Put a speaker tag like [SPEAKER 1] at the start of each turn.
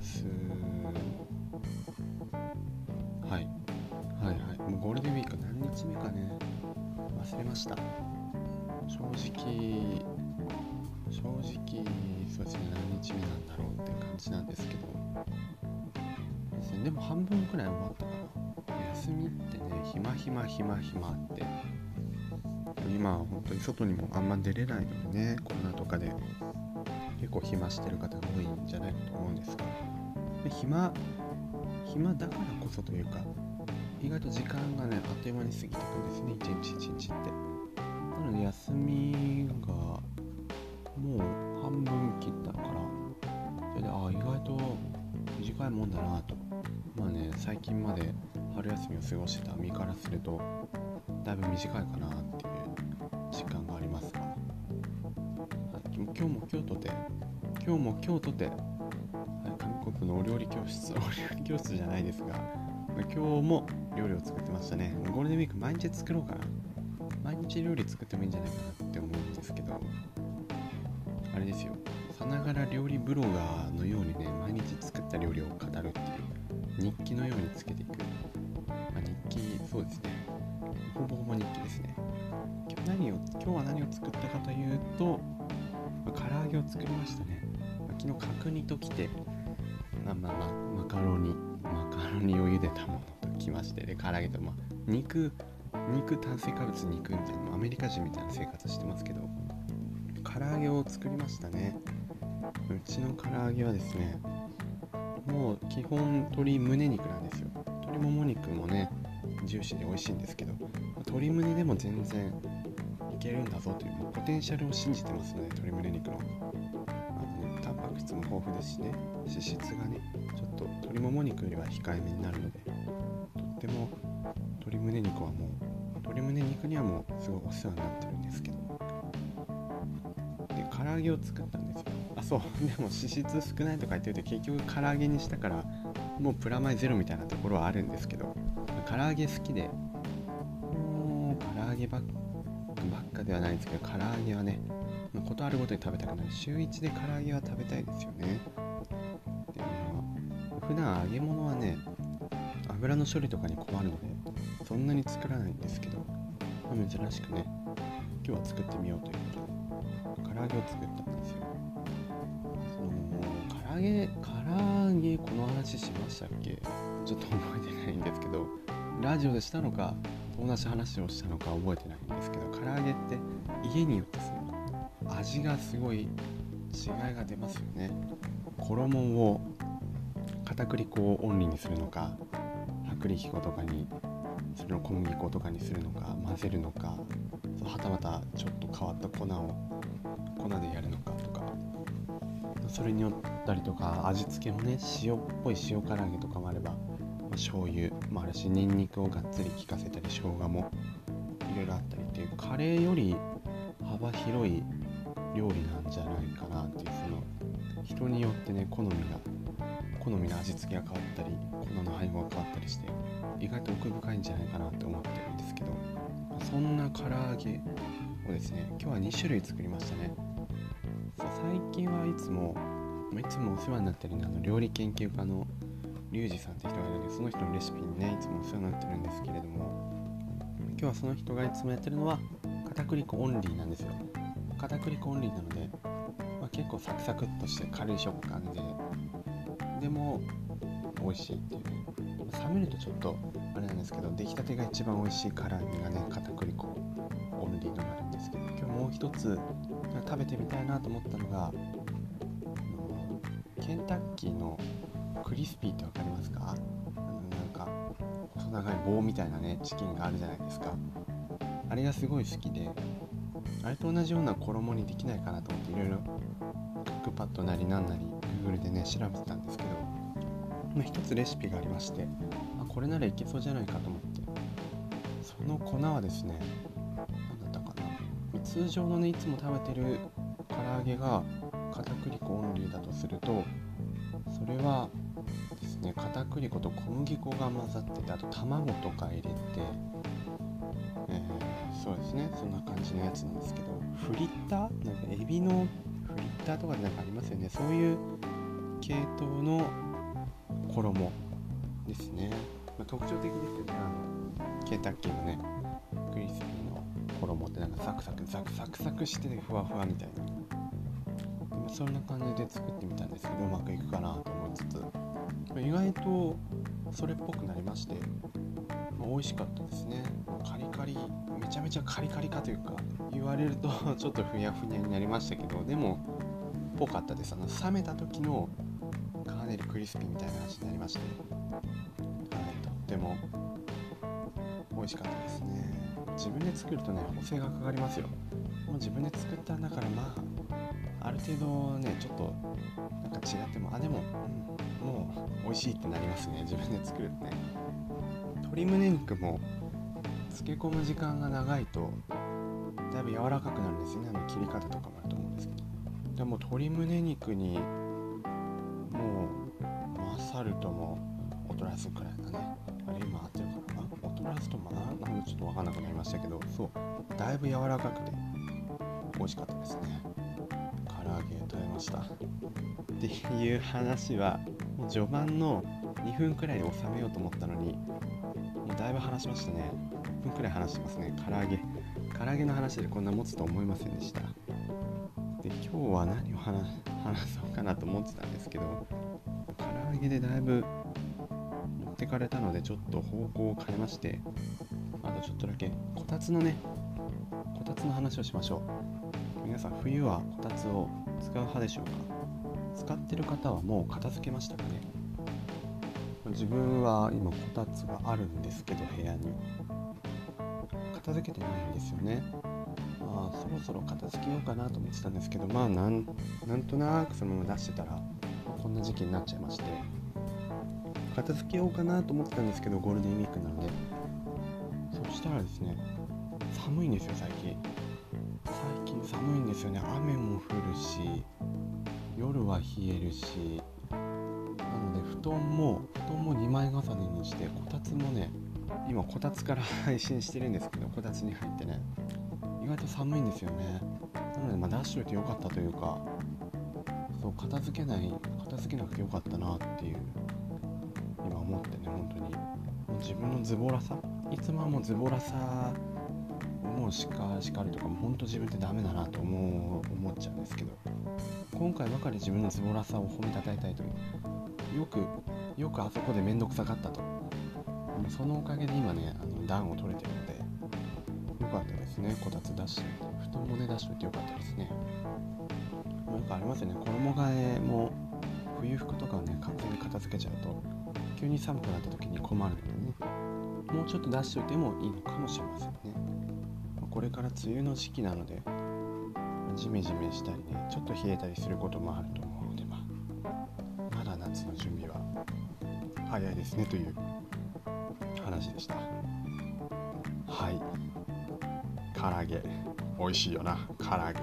[SPEAKER 1] ますはい。はいはい。もうゴールデンウィーク何日目かね。忘れました。正直正直そうですね何日目なんだろうって感じなんですけど。ですねでも半分くらい終わったかな。休みってね暇暇暇暇って。今は本当に外にもあんま出れないのでねコロナとかで。結構暇してる方が多いんじゃないかと思うんですが。暇暇だからこそというか意外と時間がねあっという間に過ぎていくんですね一日一日って。なので休みがもう半分切ったからそれでああ意外と短いもんだなと。まあね最近まで春休みを過ごしてた身からするとだいぶ短いかなって。今日も京都で今日も京都で韓国のお料理教室。お料理教室じゃないですが。今日も料理を作ってましたね。ゴールデンウィーク毎日作ろうかな。毎日料理作ってもいいんじゃないかなって思うんですけど。あれですよ。さながら料理ブロガーのようにね毎日作った料理を語るっていう。日記のようにつけていく、まあ、日記そうですね。ほぼほぼ日記ですね。今日何を今日は何を作ったかというと、まあ、唐揚げを作りましたね、ま、昨日角煮ときてまあまあまあマカロニマカロニを茹でたものときましてで唐揚げとまあ肉肉炭水化物肉みたいなアメリカ人みたいな生活してますけど唐揚げを作りましたね。うちの唐揚げはですねもう基本鶏胸肉なんですよ。鶏もも肉もねジューシーで美味しいんですけど鶏胸でも全然けるんだぞというもうポテンシャルを信じてますので鶏胸肉の。あの、ね、タンパク質も豊富ですしね脂質がねちょっと鶏もも肉よりは控えめになるのでとっても鶏胸肉はもう鶏胸肉にはもうすごいお世話になってるんですけど。で唐揚げを作ったんですよ。あそう。でも脂質少ないとか言ってると結局唐揚げにしたからもうプラマイゼロみたいなところはあるんですけど唐揚げ好きでもう唐揚げばっばっかではないんですけど唐揚げはねことあるごとに食べたくなる。週1で唐揚げは食べたいですよね。でも普段揚げ物はね油の処理とかに困るのでそんなに作らないんですけど、ま、珍しくね今日は作ってみようということで唐揚げを作ったんですよ。その唐揚げ唐揚げこの話しましたっけ？ちょっと覚えてないんですけどラジオでしたのか同じ話をしたのか覚えてないんですけど唐揚げって家によってですね味がすごい違いが出ますよね。衣を片栗粉をオンリーにするのか薄力粉とかにそれを小麦粉とかにするのか混ぜるのかはたまたちょっと変わった粉を粉でやるのかとかそれによったりとか味付けもね塩っぽい塩唐揚げとかもあれば、まあ、醤油もあるしニンニクをがっつり効かせたり生姜もいろいろあったりっていうカレーより幅広い料理なんじゃないかなっていうその人によってね好みが好みの味付けが変わったり粉の配合が変わったりして意外と奥深いんじゃないかなって思ってるんですけどそんな唐揚げをですね今日は2種類作りましたね。最近はいつもいつもお世話になってる、ね、あの料理研究家のリュウジさんって人がいるのでその人のレシピにねいつもお世話になってるんですけれども今日はその人がいつもやってるのは片栗粉オンリーなんですよ。片栗粉オンリーなので、まあ、結構サクサクっとして軽い食感ででも美味しいっていう冷めるとちょっとあれなんですけど出来たてが一番美味しい唐揚げがね片栗粉オンリーのがあるんですけど今日もう一つ食べてみたいなと思ったのがケンタッキーのクリスピーって分かりますか？なんか細長い棒みたいなねチキンがあるじゃないですか。あれがすごい好きであれと同じような衣にできないかなと思っていろいろクックパッドなりなんなり Google でね調べてたんですけど、まあ、一つレシピがありましてあこれならいけそうじゃないかと思って。その粉はですね何だったかな。通常のねいつも食べてる唐揚げが片栗粉オンリーだとするとそれはね片栗粉と小麦粉が混ざっててあと卵とか入れて、えー、そうですねそんな感じのやつなんですけどフリッター？なんかエビのフリッターとかでなんかありますよね。そういう系統の衣ですね、まあ、特徴的ですよね。あのケンタッキーのねクリスピーの衣ってなんかサクサクザクサクサクしてふわふわみたいな。そんな感じで作ってみたんですけどうまくいくかなと思いつつ。意外とそれっぽくなりまして、まあ、美味しかったですね。カリカリめちゃめちゃカリカリかというか言われると ちょっとふにゃふにゃになりましたけどでもぽかったです。あの冷めた時のカーネルクリスピーみたいな話になりまして、はい、とっても美味しかったですね。自分で作るとね補正がかかりますよ。もう自分で作ったんだからまあある程度ねちょっとなんか違ってもあでも、うん、もう美味しいってなりますね自分で作るとね鶏胸肉も漬け込む時間が長いとだいぶ柔らかくなるんですよねあの切り方とかもあると思うんですけど。でも鶏胸肉にもう勝るとも劣らずくらいなね。あれ今合ってるかな？劣らずとまあなんちょっと分かんなくなりましたけどそうだいぶ柔らかくて美味しかったですね。唐揚げ食べました。っていう話はもう序盤の2分くらいで収めようと思ったのにもうだいぶ話しましたね。1分くらい話してますね。唐揚げ。唐揚げの話でこんな持つと思いませんでした。で今日は何を話そうかなと思ってたんですけど唐揚げでだいぶ持ってかれたのでちょっと方向を変えましてあとちょっとだけこたつのねこたつの話をしましょう。皆さん冬はこたつを使う派でしょうか？使ってる方はもう片付けましたかね？自分は今こたつがあるんですけど部屋に。片付けてないんですよね。あそろそろ片付けようかなと思ってたんですけどまあなんなんとなくそのまま出してたらこんな時期になっちゃいまして。片付けようかなと思ってたんですけどゴールデンウィークなので。そしたらですね寒いんですよ最近。最近寒いんですよね。雨も降るし。夜は冷えるしなので布団も布団も2枚重ねにしてこたつもね今こたつから 配信してるんですけどこたつに入ってね意外と寒いんですよね。なのでまあ出しといてよかったというかそう片付けない片付けなくてよかったなっていう今思ってね本当に。もう自分のズボラさいつもはもうズボラさ思うしか叱るとかも本当自分ってダメだなと思う今回ばかり自分のズボラさを褒めたたえたいという。よくよくあそこで面倒くさかったと。そのおかげで今ねあの暖を取れてるので。よかったですね。こたつ出して布団もね出しといてよかったですね。なんかありますよね。衣替えも冬服とかをね完全に片付けちゃうと急に寒くなった時に困るのでね。もうちょっと出しておいてもいいのかもしれませんね。これから梅雨の時期なのでジメジメしたりねちょっと冷えたりすることもあると思うのでまあまだ夏の準備は早いですねという話でした。はい。唐揚げ。美味しいよな唐揚げ。